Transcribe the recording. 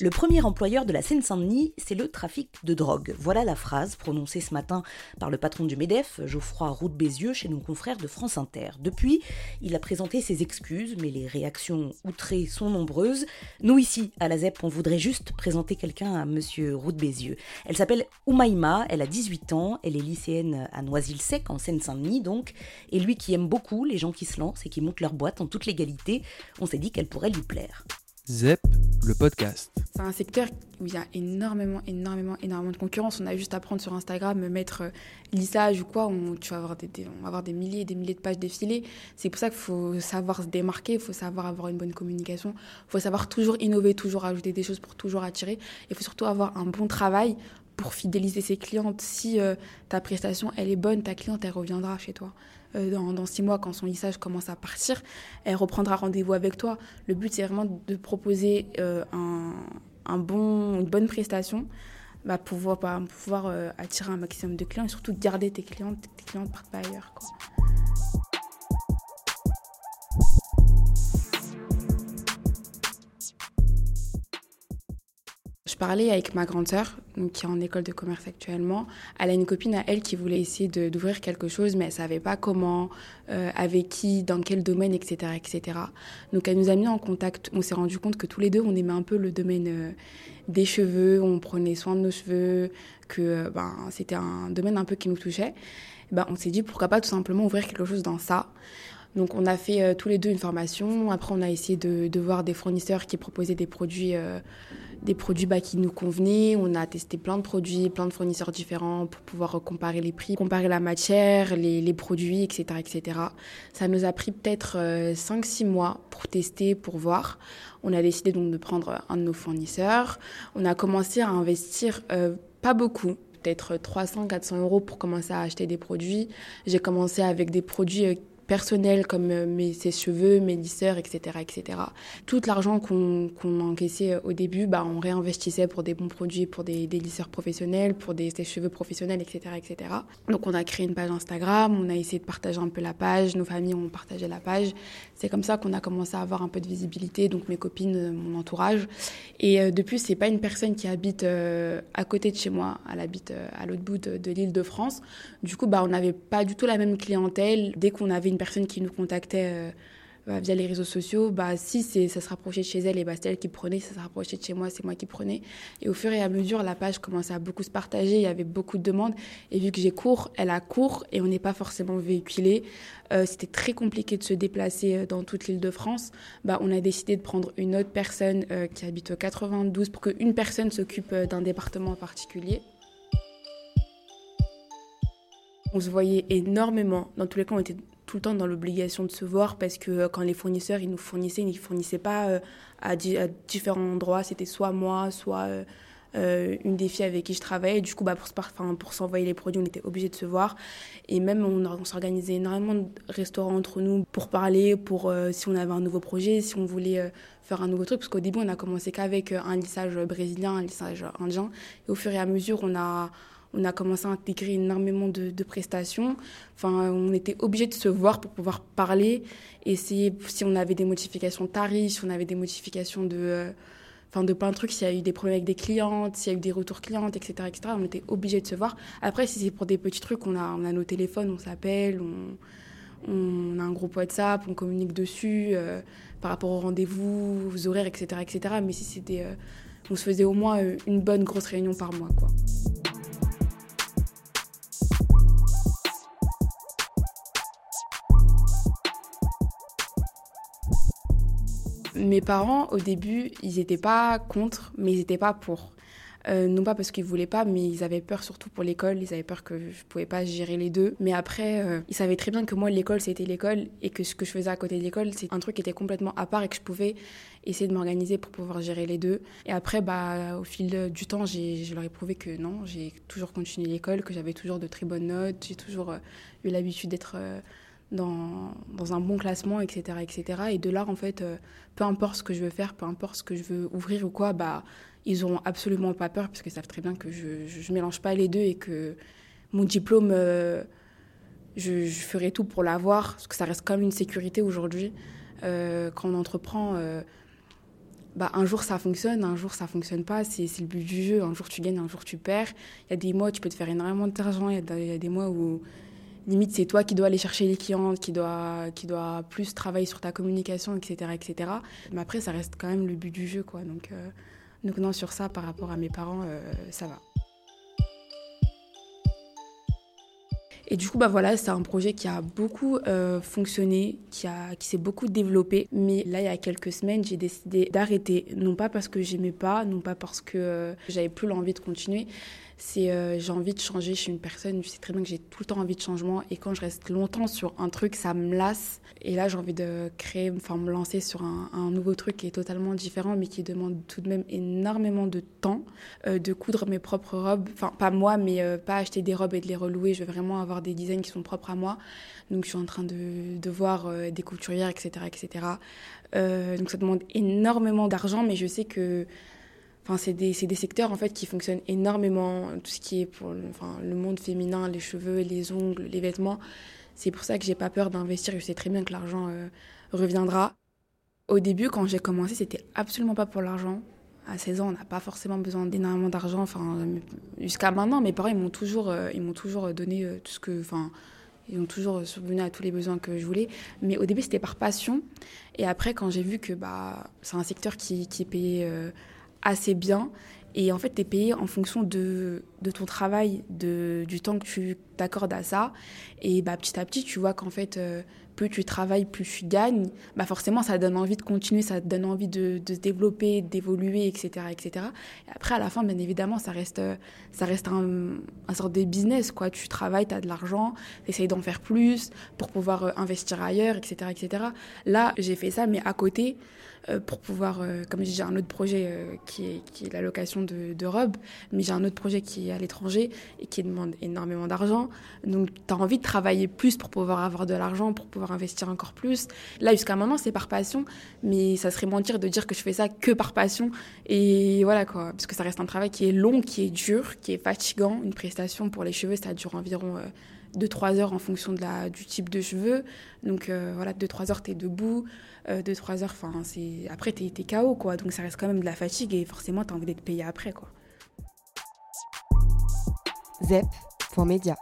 Le premier employeur de la Seine-Saint-Denis, c'est le trafic de drogue. Voilà la phrase prononcée ce matin par le patron du MEDEF, Geoffroy Roux Bézieux, chez nos confrères de France Inter. Depuis, il a présenté ses excuses, mais les réactions outrées sont nombreuses. Nous ici, à la ZEP, on voudrait juste présenter quelqu'un à monsieur Roux Bézieux. Elle s'appelle Oumaïma, elle a 18 ans, elle est lycéenne à Noisy-le-Sec, en Seine-Saint-Denis donc, et lui qui aime beaucoup les gens qui se lancent et qui montent leur boîte en toute légalité, on s'est dit qu'elle pourrait lui plaire. ZEP, le podcast. C'est un secteur où il y a énormément, énormément, énormément de concurrence. On a juste à prendre sur Instagram, mettre euh, lissage ou quoi, on, on va avoir des milliers et des milliers de pages défilées. C'est pour ça qu'il faut savoir se démarquer, il faut savoir avoir une bonne communication, il faut savoir toujours innover, toujours ajouter des choses pour toujours attirer. Il faut surtout avoir un bon travail pour fidéliser ses clientes. Si euh, ta prestation, elle est bonne, ta cliente, elle reviendra chez toi. Euh, dans, six mois, quand son lissage commence à partir, elle reprendra rendez-vous avec toi. Le but, c'est vraiment de proposer euh, un, bon, une bonne prestation bah, pouvoir, bah, pouvoir attirer un maximum de clients et surtout garder tes clientes. Tes clientes partent pas ailleurs. Quoi. Parlais avec ma grande sœur, qui est en école de commerce actuellement. Elle a une copine à elle qui voulait essayer d'ouvrir quelque chose, mais elle savait pas comment, euh, avec qui, dans quel domaine, etc., etc. Donc elle nous a mis en contact. On s'est rendu compte que tous les deux, on aimait un peu le domaine euh, des cheveux, on prenait soin de nos cheveux, que euh, ben, c'était un domaine un peu qui nous touchait. Ben, on s'est dit pourquoi pas tout simplement ouvrir quelque chose dans ça. Donc on a fait tous les deux une formation. Après on a essayé de voir des fournisseurs qui proposaient des produits des produits bah, qui nous convenaient. On a testé plein de produits, plein de fournisseurs différents pour pouvoir comparer les prix, comparer la matière, les, produits, etc., etc. Ça nous a pris peut-être 5-6 euh, mois pour tester, pour voir. On a décidé donc de prendre un de nos fournisseurs. On a commencé à investir euh, pas beaucoup, peut-être 300-400 euros pour commencer à acheter des produits. J'ai commencé avec des produits euh, personnel comme euh, mes, ses cheveux, mes lisseurs, etc. etc. Tout l'argent qu'on encaissait euh, au début, bah, on réinvestissait pour des bons produits, pour des, lisseurs professionnels, pour des, des, cheveux professionnels, etc., etc. Donc on a créé une page Instagram, on a essayé de partager un peu la page, nos familles ont partagé la page. C'est comme ça qu'on a commencé à avoir un peu de visibilité, donc mes copines, euh, mon entourage. Et euh, depuis, c'est pas une personne qui habite à côté de chez moi, elle habite à l'autre bout de, de l'île de France. Du coup, bah, on n'avait pas du tout la même clientèle. Dès qu'on avait une personne qui nous contactait euh, bah, via les réseaux sociaux, bah, si ça se rapprochait de chez elle, et bah, c'est elle qui prenait, ça se rapprochait de chez moi, c'est moi qui prenais. Et au fur et à mesure, la page commençait à beaucoup se partager, il y avait beaucoup de demandes. Et vu que j'ai cours, elle a cours, et on n'est pas forcément véhiculé. Euh, c'était très compliqué de se déplacer euh, dans toute l'île de France. Bah, on a décidé de prendre une autre personne qui habite au 92 pour qu'une personne s'occupe d'un département en particulier. On se voyait énormément. Dans tous les cas, on était tout le temps dans l'obligation de se voir parce que euh, quand les fournisseurs ils nous fournissaient, ils ne fournissaient pas euh, à, différents endroits. C'était soit moi, soit euh, une des filles avec qui je travaillais. du coup, bah, pour, pour s'envoyer les produits, on était obligé de se voir. Et même, on s'organisait énormément de restaurants entre nous pour parler, pour si on avait un nouveau projet, si on voulait faire un nouveau truc. Parce qu'au début, on a commencé qu'avec un lissage brésilien, un lissage indien. Et au fur et à mesure, on a on a commencé à intégrer énormément de, prestations. Enfin, on était obligé de se voir pour pouvoir parler, essayer si on avait des modifications de tarifs, si on avait des modifications de, euh, enfin, de plein de trucs, s'il y a eu des problèmes avec des clientes, s'il y a eu des retours clientes, etc., etc. On était obligé de se voir. Après, si c'est pour des petits trucs, on a, on a nos téléphones, on s'appelle, on, on, a un groupe WhatsApp, on communique dessus euh, par rapport aux rendez-vous, aux horaires, etc., etc. Mais si c'était, euh, on se faisait au moins une bonne grosse réunion par mois, quoi. Mes parents, au début, ils n'étaient pas contre, mais ils n'étaient pas pour. Euh, non pas parce qu'ils voulaient pas, mais ils avaient peur surtout pour l'école. Ils avaient peur que je pouvais pas gérer les deux. Mais après, euh, ils savaient très bien que moi, l'école, c'était l'école et que ce que je faisais à côté de l'école, c'est un truc qui était complètement à part et que je pouvais essayer de m'organiser pour pouvoir gérer les deux. Et après, bah, au fil du temps, je leur ai prouvé que non, j'ai toujours continué l'école, que j'avais toujours de très bonnes notes, j'ai toujours euh, eu l'habitude d'être dans, un bon classement, etc., etc. Et de là, en fait, euh, peu importe ce que je veux faire, peu importe ce que je veux ouvrir ou quoi, bah, ils n'auront absolument pas peur parce qu'ils savent très bien que je ne mélange pas les deux et que mon diplôme, euh, je, ferai tout pour l'avoir parce que ça reste comme une sécurité aujourd'hui. Euh, quand on entreprend, bah, un jour ça fonctionne, un jour ça fonctionne pas. C'est le but du jeu. Un jour tu gagnes, un jour tu perds. Il y a des mois où tu peux te faire énormément d'argent. Il y, a des mois où limite c'est toi qui dois aller chercher les clients, qui dois, qui dois plus travailler sur ta communication, etc., etc. Mais après, ça reste quand même le but du jeu, quoi. Donc, euh, donc sur ça, par rapport à mes parents, euh, ça va. Et du coup, bah voilà, c'est un projet qui a beaucoup euh, fonctionné, qui, qui s'est beaucoup développé. Mais là, il y a quelques semaines, j'ai décidé d'arrêter. Non pas parce que j'aimais pas, non pas parce que j'avais plus l'envie de continuer, c'est euh, j'ai envie de changer. Je suis une personne, je sais très bien que j'ai tout le temps envie de changement. Et quand je reste longtemps sur un truc, ça me lasse. Et là, j'ai envie de créer, enfin, me lancer sur un, nouveau truc qui est totalement différent, mais qui demande tout de même énormément de temps. Euh, de coudre mes propres robes. Enfin, pas moi, mais euh, pas acheter des robes et de les relouer. Je veux vraiment avoir des designs qui sont propres à moi. Donc, je suis en train de, de voir des couturières, etc., etc. donc, ça demande énormément d'argent, mais je sais que Enfin, c'est des, des, secteurs en fait qui fonctionnent énormément, tout ce qui est pour le, enfin, le monde féminin, les cheveux, les ongles, les vêtements. C'est pour ça que j'ai pas peur d'investir. Je sais très bien que l'argent euh, reviendra. Au début, quand j'ai commencé, c'était absolument pas pour l'argent. À 16 ans, on n'a pas forcément besoin d'énormément d'argent. Enfin, jusqu'à maintenant, mes parents m'ont toujours, euh, ils m'ont toujours donné euh, tout ce que, enfin, ils ont toujours subvenu à tous les besoins que je voulais. Mais au début, c'était par passion. Et après, quand j'ai vu que bah, c'est un secteur qui, qui est payé assez bien. Et en fait, tu es payé en fonction de, de ton travail, de, du temps que tu t'accordes à ça. Et bah, petit à petit, tu vois qu'en fait, euh, plus tu travailles, plus tu gagnes. Bah, forcément, ça donne envie de continuer, ça donne envie de, de se développer, d'évoluer, etc., etc. Et après, à la fin, bien évidemment, ça reste, ça reste un, un sort de business. Quoi. Tu travailles, tu as de l'argent, tu d'en faire plus pour pouvoir euh, investir ailleurs, etc., etc. Là, j'ai fait ça, mais à côté, euh, pour pouvoir, comme j'ai un autre projet qui, est, qui est la location de, robes, mais j'ai un autre projet qui est à l'étranger et qui demande énormément d'argent. Donc, tu as envie de travailler plus pour pouvoir avoir de l'argent, pour pouvoir investir encore plus. Là, jusqu'à maintenant, c'est par passion, mais ça serait mentir de dire que je fais ça que par passion. Et voilà quoi, parce que ça reste un travail qui est long, qui est dur, qui est fatigant. Une prestation pour les cheveux, ça dure environ 2-3 heures en fonction de la, du type de cheveux. Donc voilà, 2-3 heures, tu es debout. 2-3 heures, enfin, c'est... après, t'es, es KO, quoi. Donc ça reste quand même de la fatigue et forcément, t'as envie d'être payé après, quoi. ZEP.media